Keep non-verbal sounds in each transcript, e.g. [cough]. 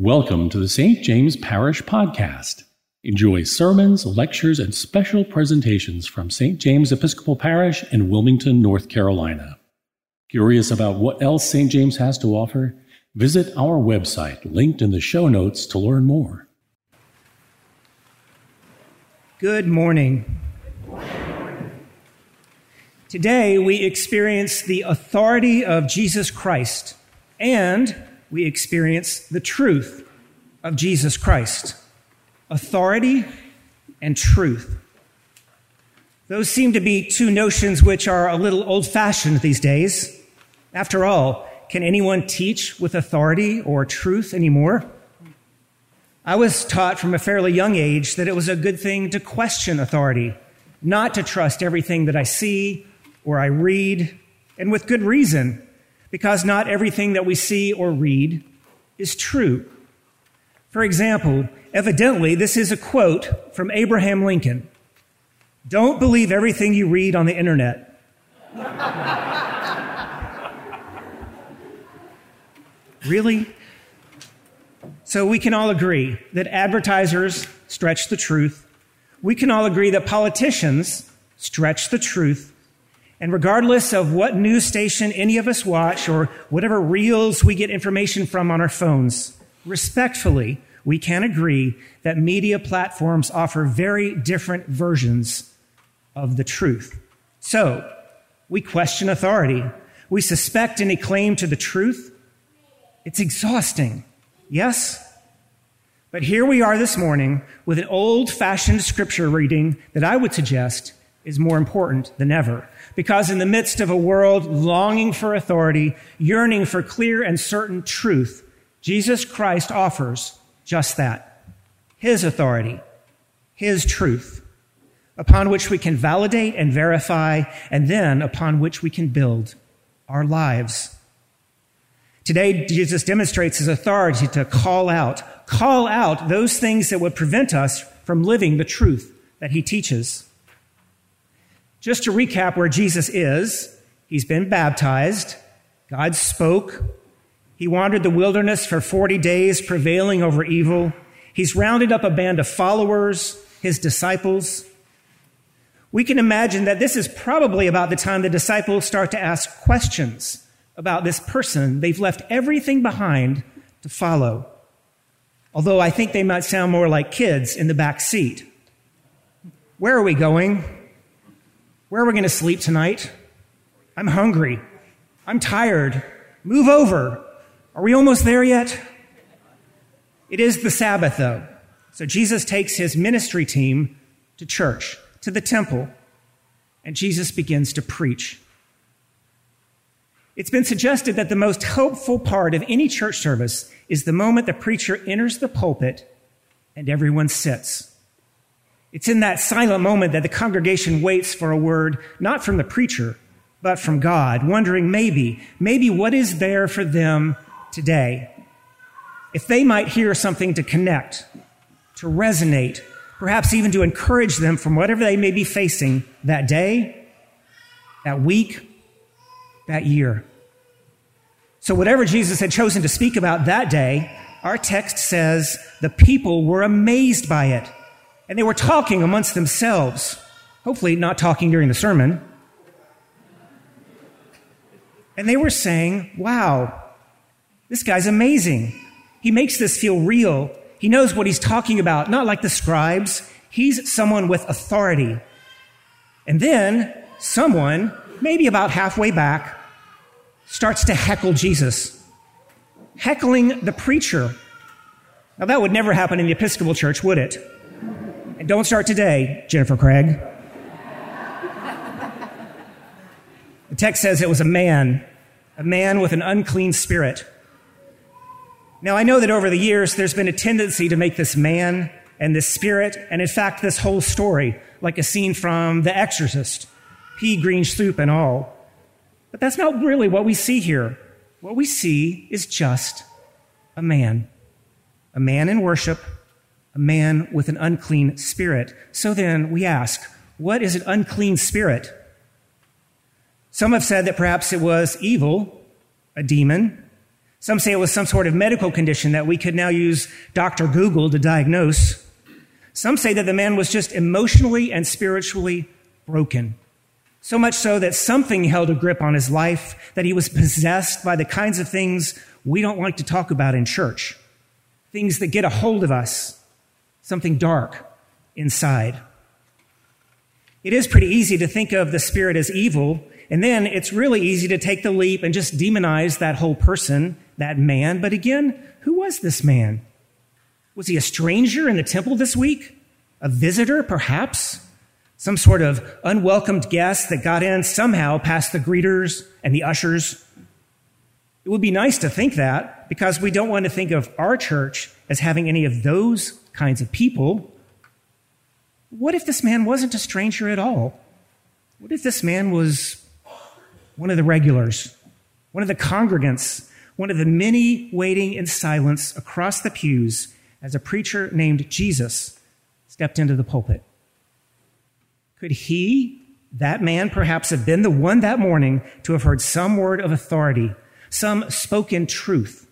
Welcome to the St. James Parish Podcast. Enjoy sermons, lectures, and special presentations from St. James Episcopal Parish in Wilmington, North Carolina. Curious about what else St. James has to offer? Visit our website, linked in the show notes, to learn more. Good morning. Today we experience the authority of Jesus Christ and we experience the truth of Jesus Christ. Authority and truth. Those seem to be two notions which are a little old fashioned these days. After all, can anyone teach with authority or truth anymore? I was taught from a fairly young age that it was a good thing to question authority, not to trust everything that I see or I read, and with good reason because not everything that we see or read is true. For example, evidently, this is a quote from Abraham Lincoln Don't believe everything you read on the internet. [laughs] really? So we can all agree that advertisers stretch the truth. We can all agree that politicians stretch the truth. And regardless of what news station any of us watch or whatever reels we get information from on our phones, respectfully, we can agree that media platforms offer very different versions of the truth. So, we question authority. We suspect any claim to the truth. It's exhausting. Yes? But here we are this morning with an old fashioned scripture reading that I would suggest is more important than ever. Because in the midst of a world longing for authority, yearning for clear and certain truth, Jesus Christ offers just that. His authority, His truth, upon which we can validate and verify, and then upon which we can build our lives. Today, Jesus demonstrates his authority to call out, call out those things that would prevent us from living the truth that he teaches. Just to recap where Jesus is, he's been baptized, God spoke, he wandered the wilderness for 40 days, prevailing over evil. He's rounded up a band of followers, his disciples. We can imagine that this is probably about the time the disciples start to ask questions about this person they've left everything behind to follow. Although I think they might sound more like kids in the back seat. Where are we going? Where are we going to sleep tonight? I'm hungry. I'm tired. Move over. Are we almost there yet? It is the Sabbath, though. So Jesus takes his ministry team to church, to the temple, and Jesus begins to preach. It's been suggested that the most hopeful part of any church service is the moment the preacher enters the pulpit and everyone sits. It's in that silent moment that the congregation waits for a word, not from the preacher, but from God, wondering maybe, maybe what is there for them today? If they might hear something to connect, to resonate, perhaps even to encourage them from whatever they may be facing that day, that week, that year. So, whatever Jesus had chosen to speak about that day, our text says the people were amazed by it. And they were talking amongst themselves, hopefully not talking during the sermon. And they were saying, wow, this guy's amazing. He makes this feel real. He knows what he's talking about, not like the scribes. He's someone with authority. And then someone, maybe about halfway back, starts to heckle Jesus, heckling the preacher. Now, that would never happen in the Episcopal Church, would it? Don't start today, Jennifer Craig. The text says it was a man, a man with an unclean spirit. Now, I know that over the years there's been a tendency to make this man and this spirit, and in fact, this whole story, like a scene from The Exorcist, pea green soup and all. But that's not really what we see here. What we see is just a man. A man in worship a man with an unclean spirit. So then we ask, what is an unclean spirit? Some have said that perhaps it was evil, a demon. Some say it was some sort of medical condition that we could now use Dr. Google to diagnose. Some say that the man was just emotionally and spiritually broken. So much so that something held a grip on his life, that he was possessed by the kinds of things we don't like to talk about in church. Things that get a hold of us, something dark inside. It is pretty easy to think of the spirit as evil, and then it's really easy to take the leap and just demonize that whole person, that man. But again, who was this man? Was he a stranger in the temple this week? A visitor, perhaps? some sort of unwelcomed guest that got in somehow past the greeters and the ushers. It would be nice to think that because we don't want to think of our church as having any of those kinds of people. What if this man wasn't a stranger at all? What if this man was one of the regulars, one of the congregants, one of the many waiting in silence across the pews as a preacher named Jesus stepped into the pulpit? Could he, that man, perhaps have been the one that morning to have heard some word of authority, some spoken truth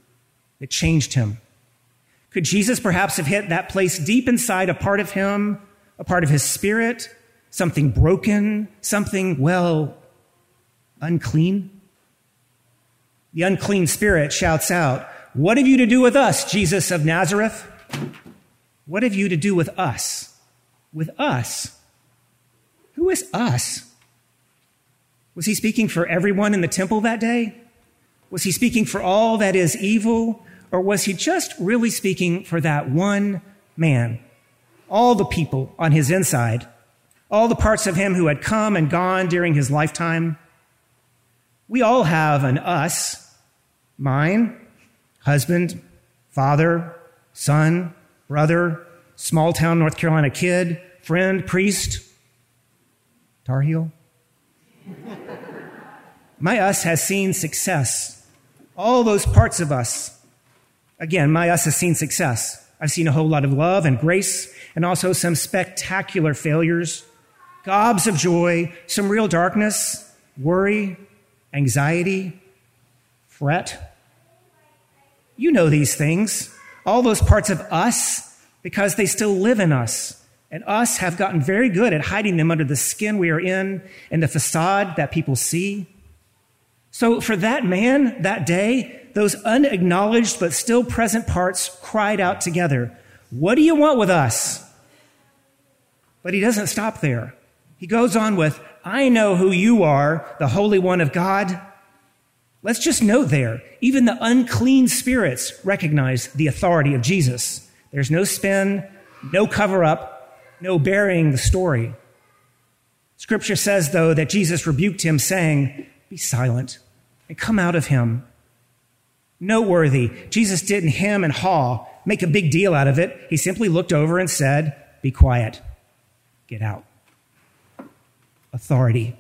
that changed him? Could Jesus perhaps have hit that place deep inside a part of him, a part of his spirit, something broken, something, well, unclean? The unclean spirit shouts out, What have you to do with us, Jesus of Nazareth? What have you to do with us? With us? Who is us? Was he speaking for everyone in the temple that day? Was he speaking for all that is evil? Or was he just really speaking for that one man? All the people on his inside, all the parts of him who had come and gone during his lifetime. We all have an us, mine, husband, father, son, brother, small town North Carolina kid, friend, priest, Tar Heel? [laughs] my us has seen success. All those parts of us. Again, my us has seen success. I've seen a whole lot of love and grace and also some spectacular failures, gobs of joy, some real darkness, worry, anxiety, fret. You know these things, all those parts of us, because they still live in us and us have gotten very good at hiding them under the skin we are in and the facade that people see. So for that man, that day, those unacknowledged but still present parts cried out together, What do you want with us? But he doesn't stop there. He goes on with, I know who you are, the Holy One of God. Let's just note there, even the unclean spirits recognize the authority of Jesus. There's no spin, no cover up, no burying the story. Scripture says, though, that Jesus rebuked him, saying, Be silent and come out of him. Noteworthy, Jesus didn't hem and haw, make a big deal out of it. He simply looked over and said, Be quiet, get out. Authority.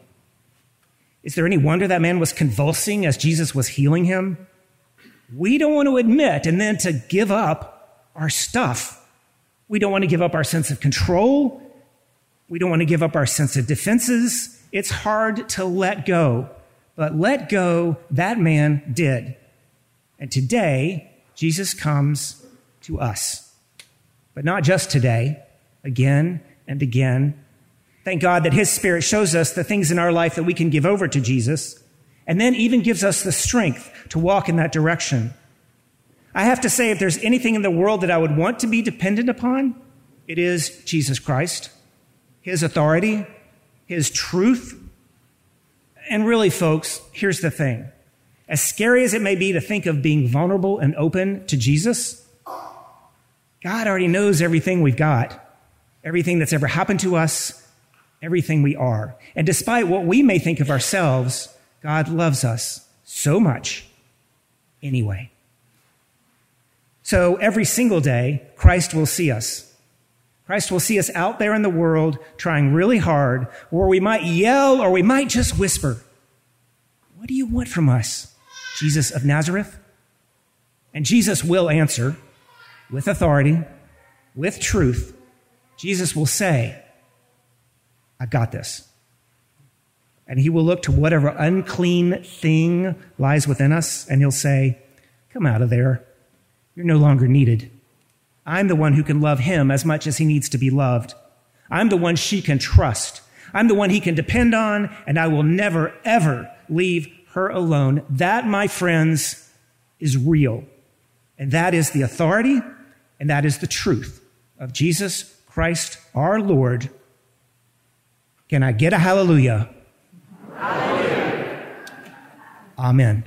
Is there any wonder that man was convulsing as Jesus was healing him? We don't want to admit and then to give up our stuff we don't want to give up our sense of control. We don't want to give up our sense of defenses. It's hard to let go. But let go, that man did. And today, Jesus comes to us. But not just today, again and again. Thank God that His Spirit shows us the things in our life that we can give over to Jesus, and then even gives us the strength to walk in that direction. I have to say, if there's anything in the world that I would want to be dependent upon, it is Jesus Christ, His authority, His truth. And really, folks, here's the thing. As scary as it may be to think of being vulnerable and open to Jesus, God already knows everything we've got, everything that's ever happened to us, everything we are. And despite what we may think of ourselves, God loves us so much anyway. So every single day, Christ will see us. Christ will see us out there in the world trying really hard, or we might yell or we might just whisper, What do you want from us, Jesus of Nazareth? And Jesus will answer with authority, with truth. Jesus will say, I've got this. And he will look to whatever unclean thing lies within us and he'll say, Come out of there. You're no longer needed. I'm the one who can love him as much as he needs to be loved. I'm the one she can trust. I'm the one he can depend on, and I will never, ever leave her alone. That, my friends, is real. And that is the authority and that is the truth of Jesus Christ our Lord. Can I get a hallelujah? Hallelujah. Amen.